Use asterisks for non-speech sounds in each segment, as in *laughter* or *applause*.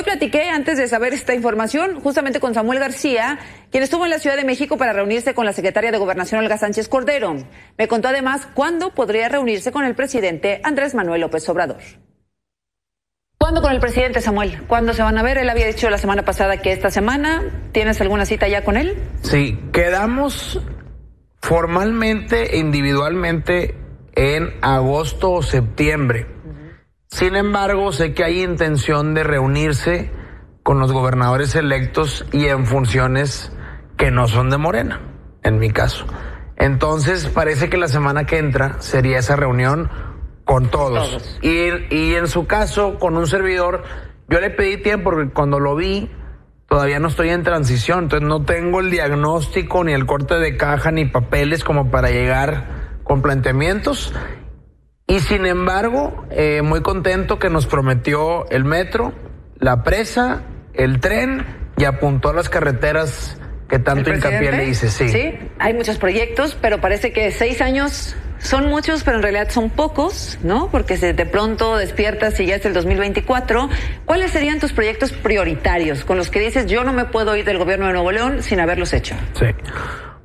Hoy platiqué, antes de saber esta información, justamente con Samuel García, quien estuvo en la Ciudad de México para reunirse con la secretaria de Gobernación, Olga Sánchez Cordero. Me contó además cuándo podría reunirse con el presidente Andrés Manuel López Obrador. ¿Cuándo con el presidente Samuel? ¿Cuándo se van a ver? Él había dicho la semana pasada que esta semana. ¿Tienes alguna cita ya con él? Sí, quedamos formalmente individualmente en agosto o septiembre. Sin embargo, sé que hay intención de reunirse con los gobernadores electos y en funciones que no son de Morena, en mi caso. Entonces, parece que la semana que entra sería esa reunión con todos. Y, y en su caso, con un servidor, yo le pedí tiempo porque cuando lo vi, todavía no estoy en transición, entonces no tengo el diagnóstico, ni el corte de caja, ni papeles como para llegar con planteamientos. Y sin embargo, eh, muy contento que nos prometió el metro, la presa, el tren y apuntó a las carreteras que tanto hincapié le hice. Sí. sí, hay muchos proyectos, pero parece que seis años son muchos, pero en realidad son pocos, ¿no? Porque de pronto despiertas y ya es el 2024. ¿Cuáles serían tus proyectos prioritarios con los que dices yo no me puedo ir del gobierno de Nuevo León sin haberlos hecho? Sí.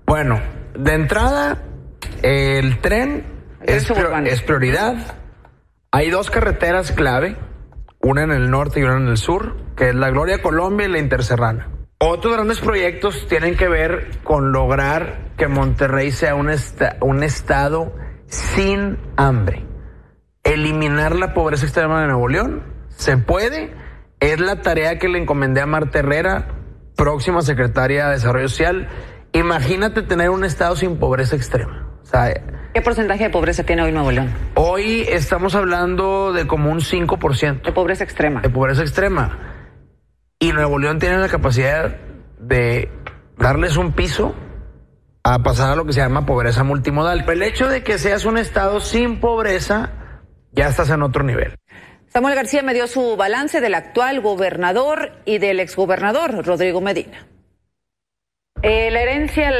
Bueno, de entrada, el tren es, prioridad. Hay dos carreteras clave, una en el norte y una en el sur, que es la Gloria Colombia y la Interserrana. Otros grandes proyectos tienen que ver con lograr que Monterrey sea un, un estado sin hambre. Eliminar la pobreza extrema de Nuevo León. Se puede. Es la tarea que le encomendé a Marta Herrera, próxima secretaria de Desarrollo Social. Imagínate tener un estado sin pobreza extrema. O sea, ¿Qué porcentaje de pobreza tiene hoy Nuevo León? Hoy estamos hablando de como un 5%. De pobreza extrema. De pobreza extrema. Y Nuevo León tiene la capacidad de darles un piso a pasar a lo que se llama pobreza multimodal. El hecho de que seas un estado sin pobreza, ya estás en otro nivel. Samuel García me dio su balance del actual gobernador y del exgobernador, Rodrigo Medina. Eh, la herencia...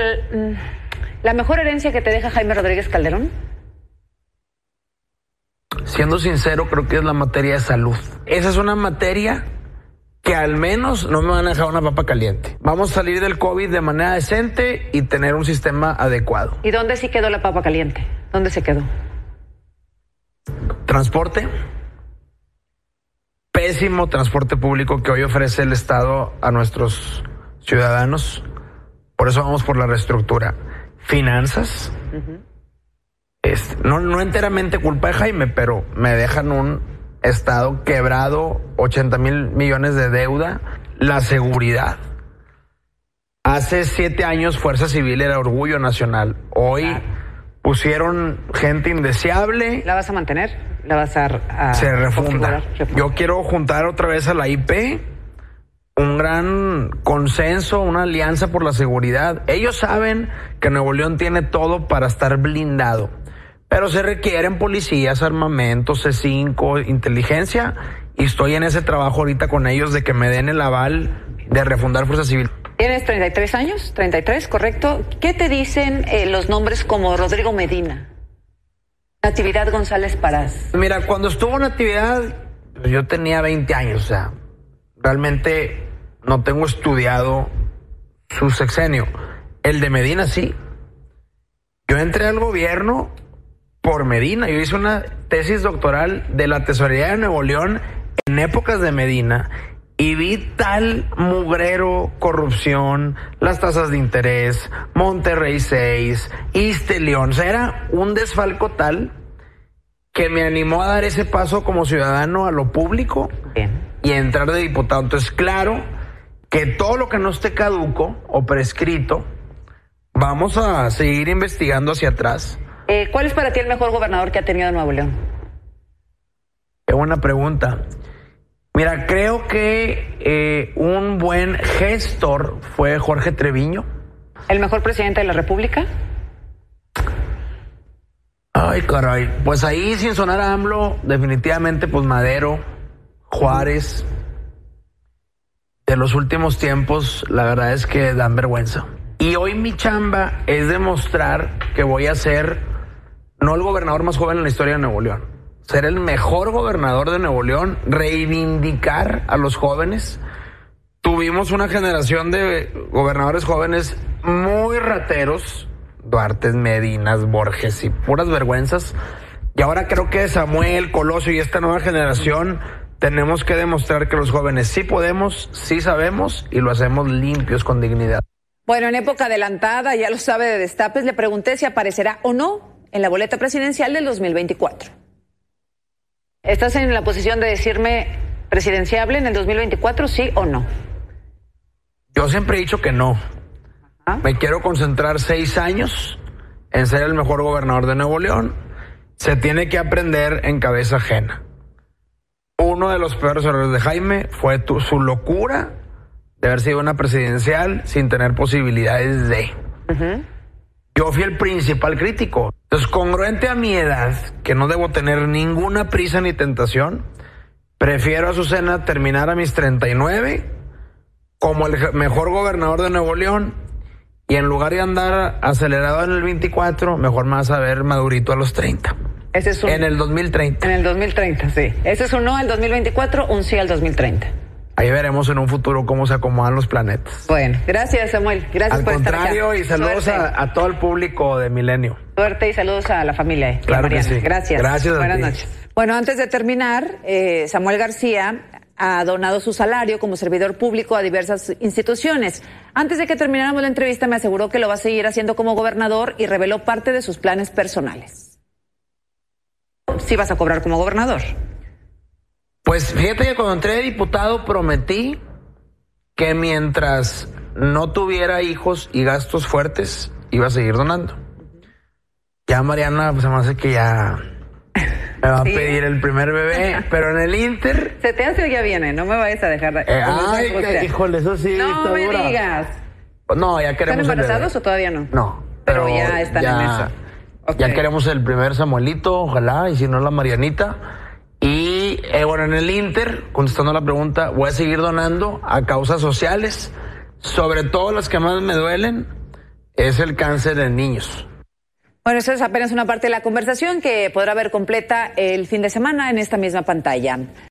¿La mejor herencia que te deja Jaime Rodríguez Calderón? Siendo sincero, creo que es la materia de salud. Esa es una materia que al menos no me van a dejar una papa caliente. Vamos a salir del COVID de manera decente y tener un sistema adecuado. ¿Y dónde sí quedó la papa caliente? ¿Dónde se quedó? Transporte. Pésimo transporte público que hoy ofrece el Estado a nuestros ciudadanos. Por eso vamos por la reestructura finanzas. no, no enteramente culpa de Jaime, pero me dejan un estado quebrado, 80 mil millones de deuda, la seguridad. Hace siete años Fuerza Civil era orgullo nacional. Hoy pusieron gente indeseable. ¿La vas a mantener? ¿La vas a... Se refunda. Yo quiero juntar otra vez a la IP un gran consenso, una alianza por la seguridad. Ellos saben que Nuevo León tiene todo para estar blindado, pero se requieren policías, armamentos, C5, inteligencia, y estoy en ese trabajo ahorita con ellos de que me den el aval de refundar Fuerza Civil. Tienes 33 años, 33, correcto. ¿Qué te dicen eh, los nombres como Rodrigo Medina? Natividad González Parás. Mira, cuando estuvo en actividad, yo tenía 20 años, o sea, realmente no tengo estudiado su sexenio. El de Medina sí. Yo entré al gobierno por Medina. Yo hice una tesis doctoral de la Tesorería de Nuevo León en épocas de Medina y vi tal mugrero corrupción, las tasas de interés, Monterrey 6, Iste León. O sea, era un desfalco tal que me animó a dar ese paso como ciudadano a lo público y entrar de diputado. Entonces, claro que todo lo que no esté caduco o prescrito, vamos a seguir investigando hacia atrás. Eh, ¿Cuál es para ti el mejor gobernador que ha tenido Nuevo León? Qué buena pregunta. Mira, creo que eh, un buen gestor fue Jorge Treviño. ¿El mejor presidente de la República? Ay, caray. Pues ahí, sin sonar a AMLO, definitivamente, pues Madero, Juárez, de los últimos tiempos, la verdad es que dan vergüenza. Y hoy mi chamba es demostrar que voy a ser no el gobernador más joven en la historia de Nuevo León, ser el mejor gobernador de Nuevo León, reivindicar a los jóvenes. Tuvimos una generación de gobernadores jóvenes muy rateros, Duarte, Medinas, Borges y puras vergüenzas. Y ahora creo que Samuel, Colosio y esta nueva generación tenemos que demostrar que los jóvenes sí podemos, sí sabemos y lo hacemos limpios con dignidad. Bueno, en época adelantada, ya lo sabe de Destapes, le pregunté si aparecerá o no en la boleta presidencial del 2024. ¿Estás en la posición de decirme presidenciable en el 2024, sí o no? Yo siempre he dicho que no. Me quiero concentrar seis años en ser el mejor gobernador de Nuevo León. Se tiene que aprender en cabeza ajena. Uno de los peores errores de Jaime fue su locura de haber sido una presidencial sin tener posibilidades de. Yo fui el principal crítico. Entonces, congruente a mi edad, que no debo tener ninguna prisa ni tentación, prefiero a Azucena terminar a mis 39 como el mejor gobernador de Nuevo León y en lugar de andar acelerado en el 24, mejor más a ver madurito a los 30. Ese es un, en el 2030. En el 2030, sí. Ese es un no al 2024, un sí al 2030. Ahí veremos en un futuro cómo se acomodan los planetas. Bueno, gracias Samuel, gracias por estar. Al contrario, y saludos a, todo el público de Milenio. Suerte y saludos a la familia. Eh, claro que sí. Gracias. Gracias. Buenas noches. Bueno, antes de terminar, eh, Samuel García ha donado su salario como servidor público a diversas instituciones. Antes de que termináramos la entrevista me aseguró que lo va a seguir haciendo como gobernador y reveló parte de sus planes personales. ¿Sí vas a cobrar como gobernador? Pues fíjate que cuando entré de diputado prometí que mientras no tuviera hijos y gastos fuertes, iba a seguir donando. Ya Mariana, pues se me hace que ya me va a *laughs* pedir el primer bebé, *laughs* pero en el Inter. Se te hace o ya viene, no me vayas a dejar de. Eh, ay, híjole, eso sí. No me digas. No, ya queremos. ¿Están embarazados o todavía no? No. Pero, ya están en eso. Ya queremos el primer Samuelito, ojalá, y si no la Marianita. Y eh, bueno, en el Inter, contestando la pregunta, voy a seguir donando a causas sociales, sobre todo las que más me duelen, es el cáncer en niños. Bueno, eso es apenas una parte de la conversación que podrá ver completa el fin de semana en esta misma pantalla.